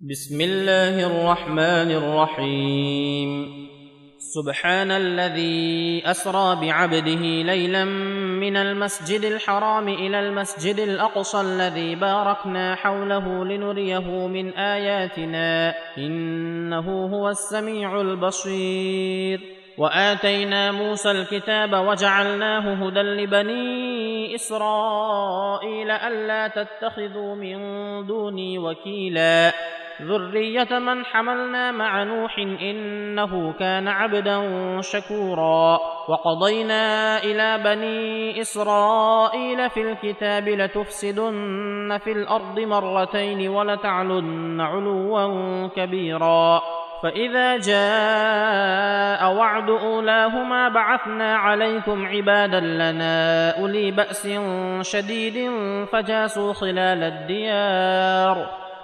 بسم الله الرحمن الرحيم. سبحان الذي أسرى بعبده ليلا من المسجد الحرام إلى المسجد الأقصى الذي باركنا حوله لنريه من آياتنا إنه هو السميع البصير. وآتينا موسى الكتاب وجعلناه هدى لبني إسرائيل ألا تتخذوا من دوني وكيلا. ذريه من حملنا مع نوح انه كان عبدا شكورا وقضينا إلى بني اسرائيل في الكتاب لتفسدن في الأرض مرتين ولتعلن علوا كبيرا فاذا جاء وعد اولاهما بعثنا عليكم عبادا لنا اولي باس شديد فجاسوا خلال الديار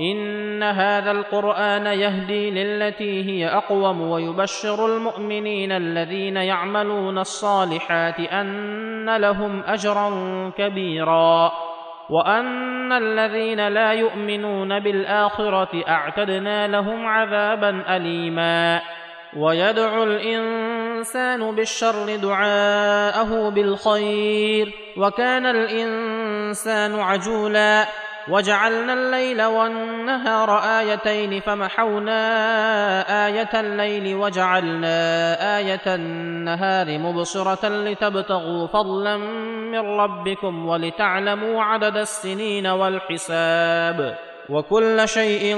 إن هذا القرآن يهدي للتي هي أقوم ويبشر المؤمنين الذين يعملون الصالحات أن لهم أجرا كبيرا وأن الذين لا يؤمنون بالآخرة أعتدنا لهم عذابا أليما ويدعو الإنسان بالشر دعاءه بالخير وكان الإنسان عجولا وجعلنا الليل والنهار آيتين فمحونا آية الليل وجعلنا آية النهار مبصرة لتبتغوا فضلا من ربكم ولتعلموا عدد السنين والحساب وكل شيء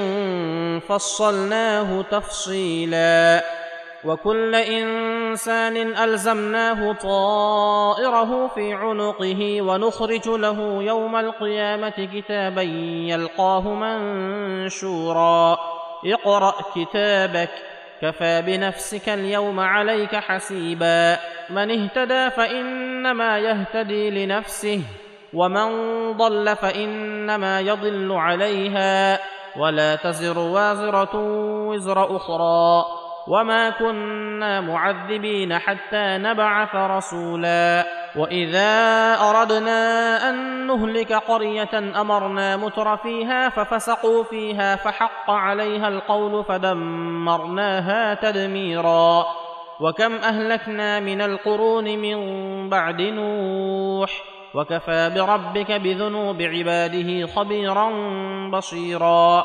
فصلناه تفصيلا وكل إنسان ألزمناه طائره في عنقه ونخرج له يوم القيامة كتابا يلقاه منشورا. اقرأ كتابك كفى بنفسك اليوم عليك حسيبا. من اهتدى فإنما يهتدي لنفسه ومن ضل فإنما يضل عليها. ولا تزر وازرة وزر أخرى. وما كنا معذبين حتى نبعث رسولا واذا اردنا ان نهلك قريه امرنا متر فيها ففسقوا فيها فحق عليها القول فدمرناها تدميرا وكم اهلكنا من القرون من بعد نوح وكفى بربك بذنوب عباده خبيرا بصيرا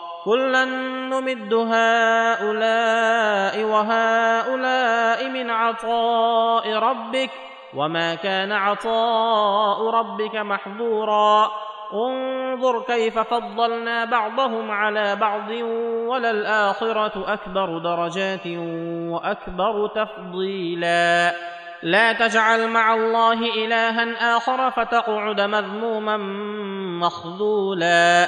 كلا نمد هؤلاء وهؤلاء من عطاء ربك وما كان عطاء ربك محظورا انظر كيف فضلنا بعضهم على بعض وللاخره اكبر درجات واكبر تفضيلا لا تجعل مع الله الها اخر فتقعد مذموما مخذولا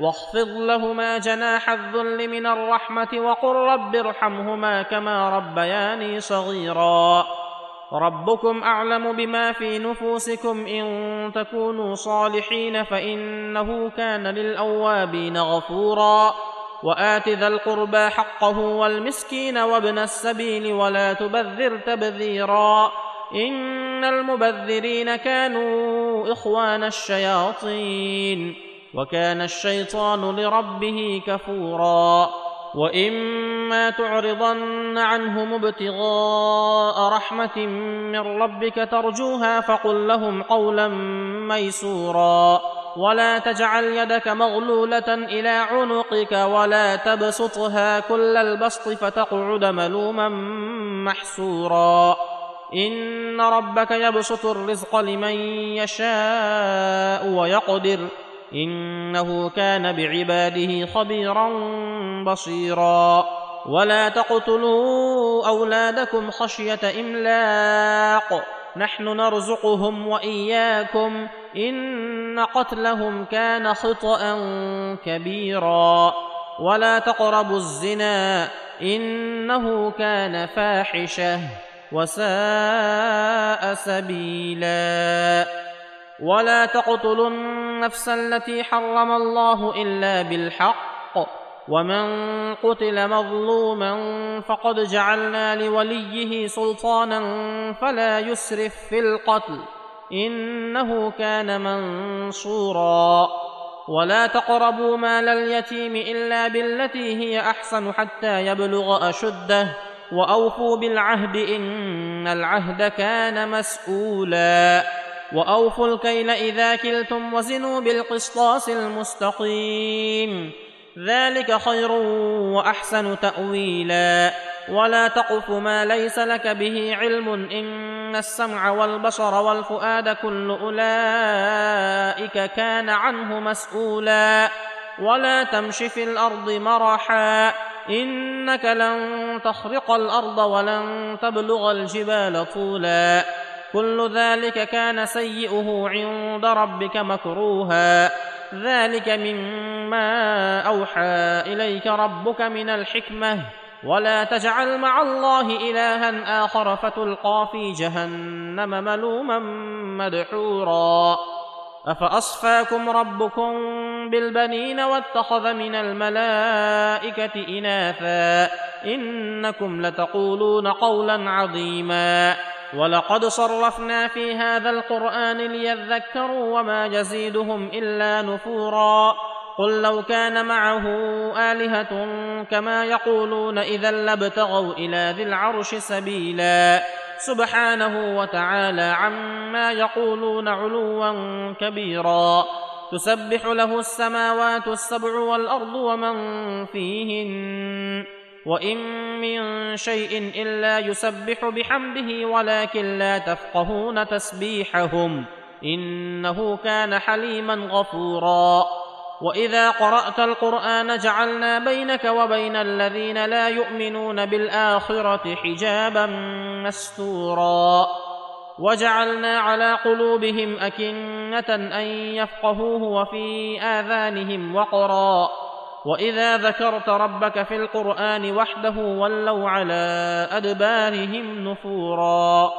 واخفض لهما جناح الذل من الرحمة وقل رب ارحمهما كما ربياني صغيرا. ربكم أعلم بما في نفوسكم إن تكونوا صالحين فإنه كان للأوابين غفورا. وآت ذا القربى حقه والمسكين وابن السبيل ولا تبذر تبذيرا. إن المبذرين كانوا إخوان الشياطين. وكان الشيطان لربه كفورا. وإما تعرضن عنهم ابتغاء رحمة من ربك ترجوها فقل لهم قولا ميسورا. ولا تجعل يدك مغلولة إلى عنقك ولا تبسطها كل البسط فتقعد ملوما محسورا. إن ربك يبسط الرزق لمن يشاء ويقدر. إنه كان بعباده خبيرا بصيرا. ولا تقتلوا أولادكم خشية إملاق. نحن نرزقهم وإياكم. إن قتلهم كان خطأ كبيرا. ولا تقربوا الزنا. إنه كان فاحشة. وساء سبيلا. ولا تقتلوا النفس التي حرم الله إلا بالحق. ومن قتل مظلوما فقد جعلنا لوليه سلطانا فلا يسرف في القتل. إنه كان منصورا. ولا تقربوا مال اليتيم إلا بالتي هي أحسن حتى يبلغ أشده. وأوفوا بالعهد إن العهد كان مسؤولا. وأوفوا الكيل إذا كلتم وزنوا بالقسطاس المستقيم. ذلك خير وأحسن تأويلا. ولا تقف ما ليس لك به علم. إن السمع والبصر والفؤاد كل أولئك كان عنه مسؤولا. ولا تمش في الأرض مرحا. إنك لن تخرق الأرض ولن تبلغ الجبال طولا. كل ذلك كان سيئه عند ربك مكروها. ذلك مما أوحى إليك ربك من الحكمة. ولا تجعل مع الله إلها آخر فتلقى في جهنم ملوما مدحورا. أفأصفاكم ربكم بالبنين واتخذ من الملائكة إناثا؟ إنكم لتقولون قولا عظيما. ولقد صرفنا في هذا القرآن ليذكروا وما يزيدهم إلا نفورا. قل لو كان معه آلهة كما يقولون إذا لابتغوا إلى ذي العرش سبيلا. سبحانه وتعالى عما يقولون علوا كبيرا. تسبح له السماوات السبع والأرض ومن فيهن. وان من شيء الا يسبح بحمده ولكن لا تفقهون تسبيحهم انه كان حليما غفورا. واذا قرات القران جعلنا بينك وبين الذين لا يؤمنون بالاخره حجابا مستورا وجعلنا على قلوبهم اكنه ان يفقهوه وفي اذانهم وقرا. واذا ذكرت ربك في القران وحده ولوا على ادبارهم نفورا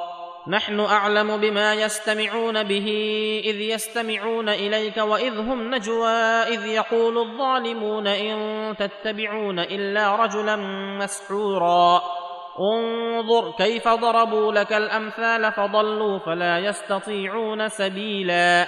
نحن اعلم بما يستمعون به اذ يستمعون اليك واذ هم نجوى اذ يقول الظالمون ان تتبعون الا رجلا مسحورا انظر كيف ضربوا لك الامثال فضلوا فلا يستطيعون سبيلا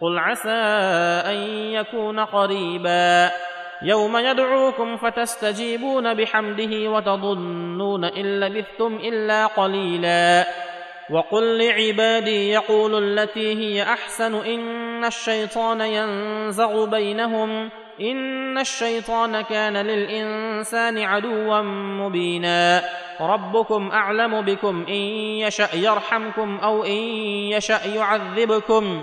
قل عسى ان يكون قريبا يوم يدعوكم فتستجيبون بحمده وتظنون ان لبثتم الا قليلا وقل لعبادي يقولوا التي هي احسن ان الشيطان ينزغ بينهم ان الشيطان كان للانسان عدوا مبينا ربكم اعلم بكم ان يشا يرحمكم أو ان يشا يعذبكم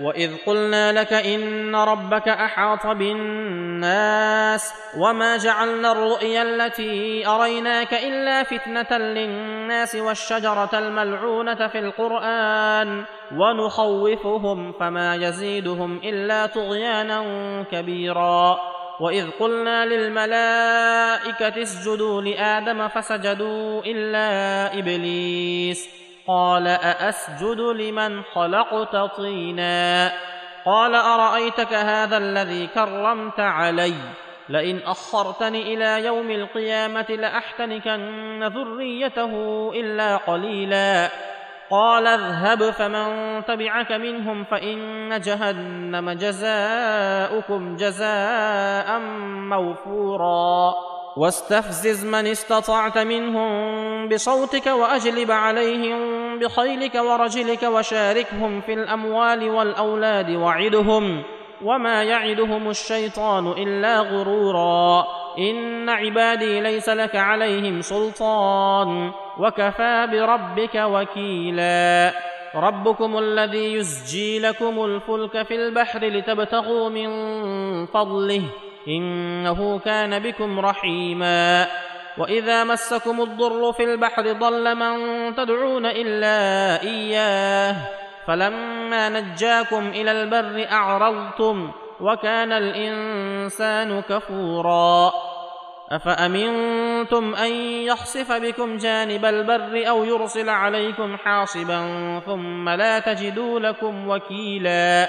واذ قلنا لك ان ربك احاط بالناس وما جعلنا الرؤيا التي اريناك الا فتنه للناس والشجره الملعونه في القران ونخوفهم فما يزيدهم الا طغيانا كبيرا واذ قلنا للملائكه اسجدوا لادم فسجدوا الا ابليس قال أأسجد لمن خلقت طينا قال أرأيتك هذا الذي كرمت علي لئن أخرتني إلى يوم القيامة لأحتنكن ذريته إلا قليلا قال اذهب فمن تبعك منهم فإن جهنم جزاؤكم جزاء موفورا واستفزز من استطعت منهم بصوتك وأجلب عليهم بخيلك ورجلك وشاركهم في الأموال والأولاد وعدهم وما يعدهم الشيطان إلا غرورا. إن عبادي ليس لك عليهم سلطان. وكفى بربك وكيلا. ربكم الذي يزجي لكم الفلك في البحر لتبتغوا من فضله. إنه كان بكم رحيما. وإذا مسكم الضر في البحر ضل من تدعون إلا إياه. فلما نجاكم إلى البر أعرضتم وكان الإنسان كفورا. أفأمنتم أن يخسف بكم جانب البر أو يرسل عليكم حاصبا ثم لا تجدوا لكم وكيلا.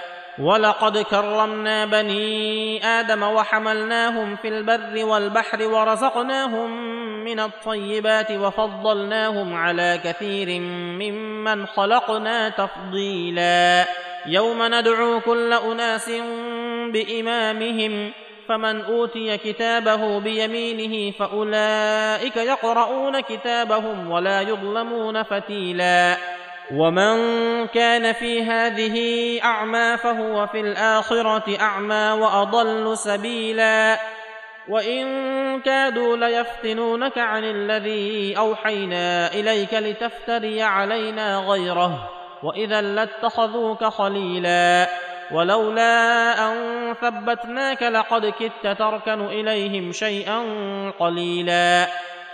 ولقد كرمنا بني آدم وحملناهم في البر والبحر ورزقناهم من الطيبات وفضلناهم على كثير ممن خلقنا تفضيلا يوم ندعو كل اناس بامامهم فمن اوتي كتابه بيمينه فاولئك يقرؤون كتابهم ولا يظلمون فتيلا ومن كان في هذه اعمى فهو في الاخره اعمى واضل سبيلا وان كادوا ليفتنونك عن الذي اوحينا اليك لتفتري علينا غيره واذا لاتخذوك خليلا ولولا ان ثبتناك لقد كدت تركن اليهم شيئا قليلا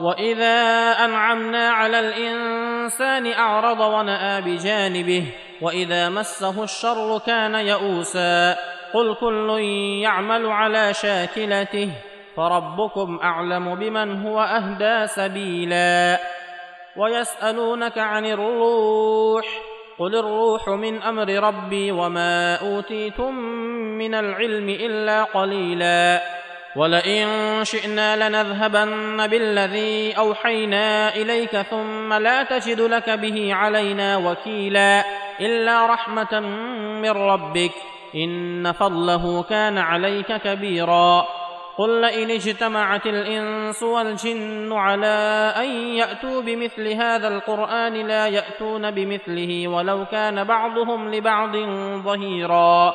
واذا انعمنا على الانسان اعرض وناى بجانبه واذا مسه الشر كان يئوسا قل كل يعمل على شاكلته فربكم اعلم بمن هو اهدى سبيلا ويسالونك عن الروح قل الروح من أمر ربي وما اوتيتم من العلم الا قليلا ولئن شئنا لنذهبن بالذي اوحينا اليك ثم لا تجد لك به علينا وكيلا الا رحمه من ربك ان فضله كان عليك كبيرا قل لئن اجتمعت الانس والجن على ان ياتوا بمثل هذا القران لا ياتون بمثله ولو كان بعضهم لبعض ظهيرا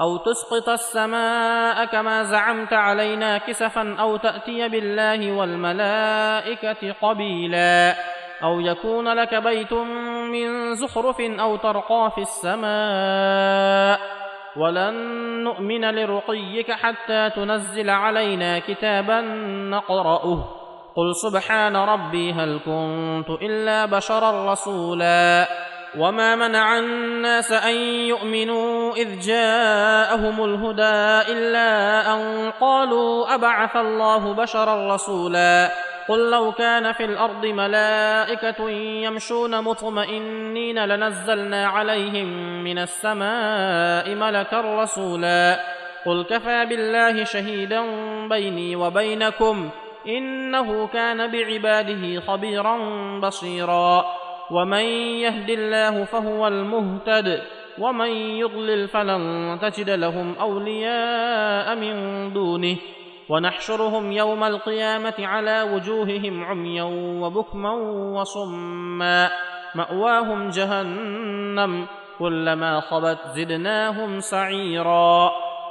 أو تسقط السماء كما زعمت علينا كسفا أو تأتي بالله والملائكة قبيلا أو يكون لك بيت من زخرف أو ترقى في السماء ولن نؤمن لرقيك حتى تنزل علينا كتابا نقرأه قل سبحان ربي هل كنت إلا بشرا رسولا وما منع الناس ان يؤمنوا اذ جاءهم الهدى الا ان قالوا ابعث الله بشرا رسولا قل لو كان في الأرض ملائكه يمشون مطمئنين لنزلنا عليهم من السماء ملكا رسولا قل كفى بالله شهيدا بيني وبينكم انه كان بعباده خبيرا بصيرا ومن يهد الله فهو المهتد ومن يضلل فلن تجد لهم أولياء من دونه ونحشرهم يوم القيامة على وجوههم عميا وبكما وصما مأواهم جهنم كلما خبت زدناهم سعيرا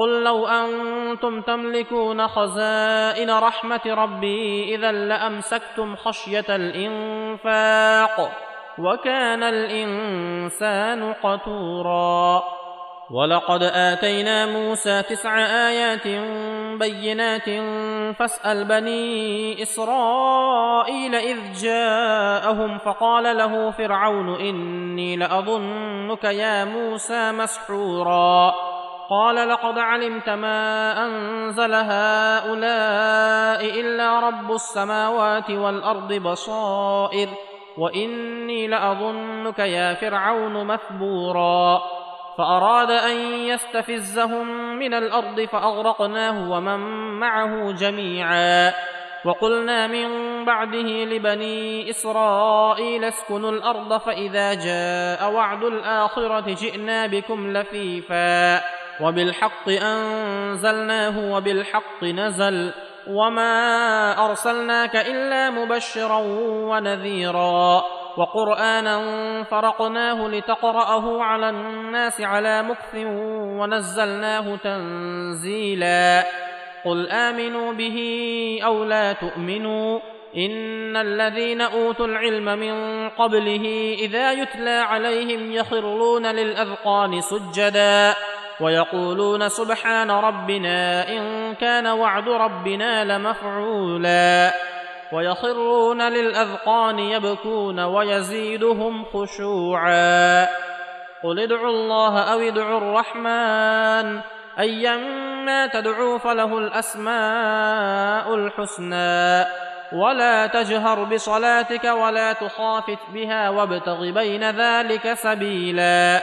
قل لو أنتم تملكون خزائن رحمة ربي اذا لأمسكتم خشية الإنفاق وكان الإنسان قتورا. ولقد آتينا موسى تسع آيات بينات فاسأل بني إسرائيل إذ جاءهم فقال له فرعون إني لأظنك يا موسى مسحورا. قال لقد علمت ما أنزل هؤلاء إلا رب السماوات والأرض بصائر وإني لأظنك يا فرعون مثبورا. فأراد أن يستفزهم من الأرض فأغرقناه ومن معه جميعا. وقلنا من بعده لبني إسرائيل اسكنوا الأرض فإذا جاء وعد الآخرة جئنا بكم لفيفا. وبالحق أنزلناه وبالحق نزل وما أرسلناك إلا مبشرا ونذيرا وقرآنا فرقناه لتقرأه على الناس على مكث ونزلناه تنزيلا قل آمنوا به أو لا تؤمنوا إن الذين أوتوا العلم من قبله إذا يتلى عليهم يخرون للأذقان سجدا ويقولون سبحان ربنا إن كان وعد ربنا لمفعولا ويخرون للأذقان يبكون ويزيدهم خشوعا قل ادعوا الله أو ادعوا الرحمن ايما تدعو فله الأسماء الحسنى ولا تجهر بصلاتك ولا تخافت بها وابتغ بين ذلك سبيلا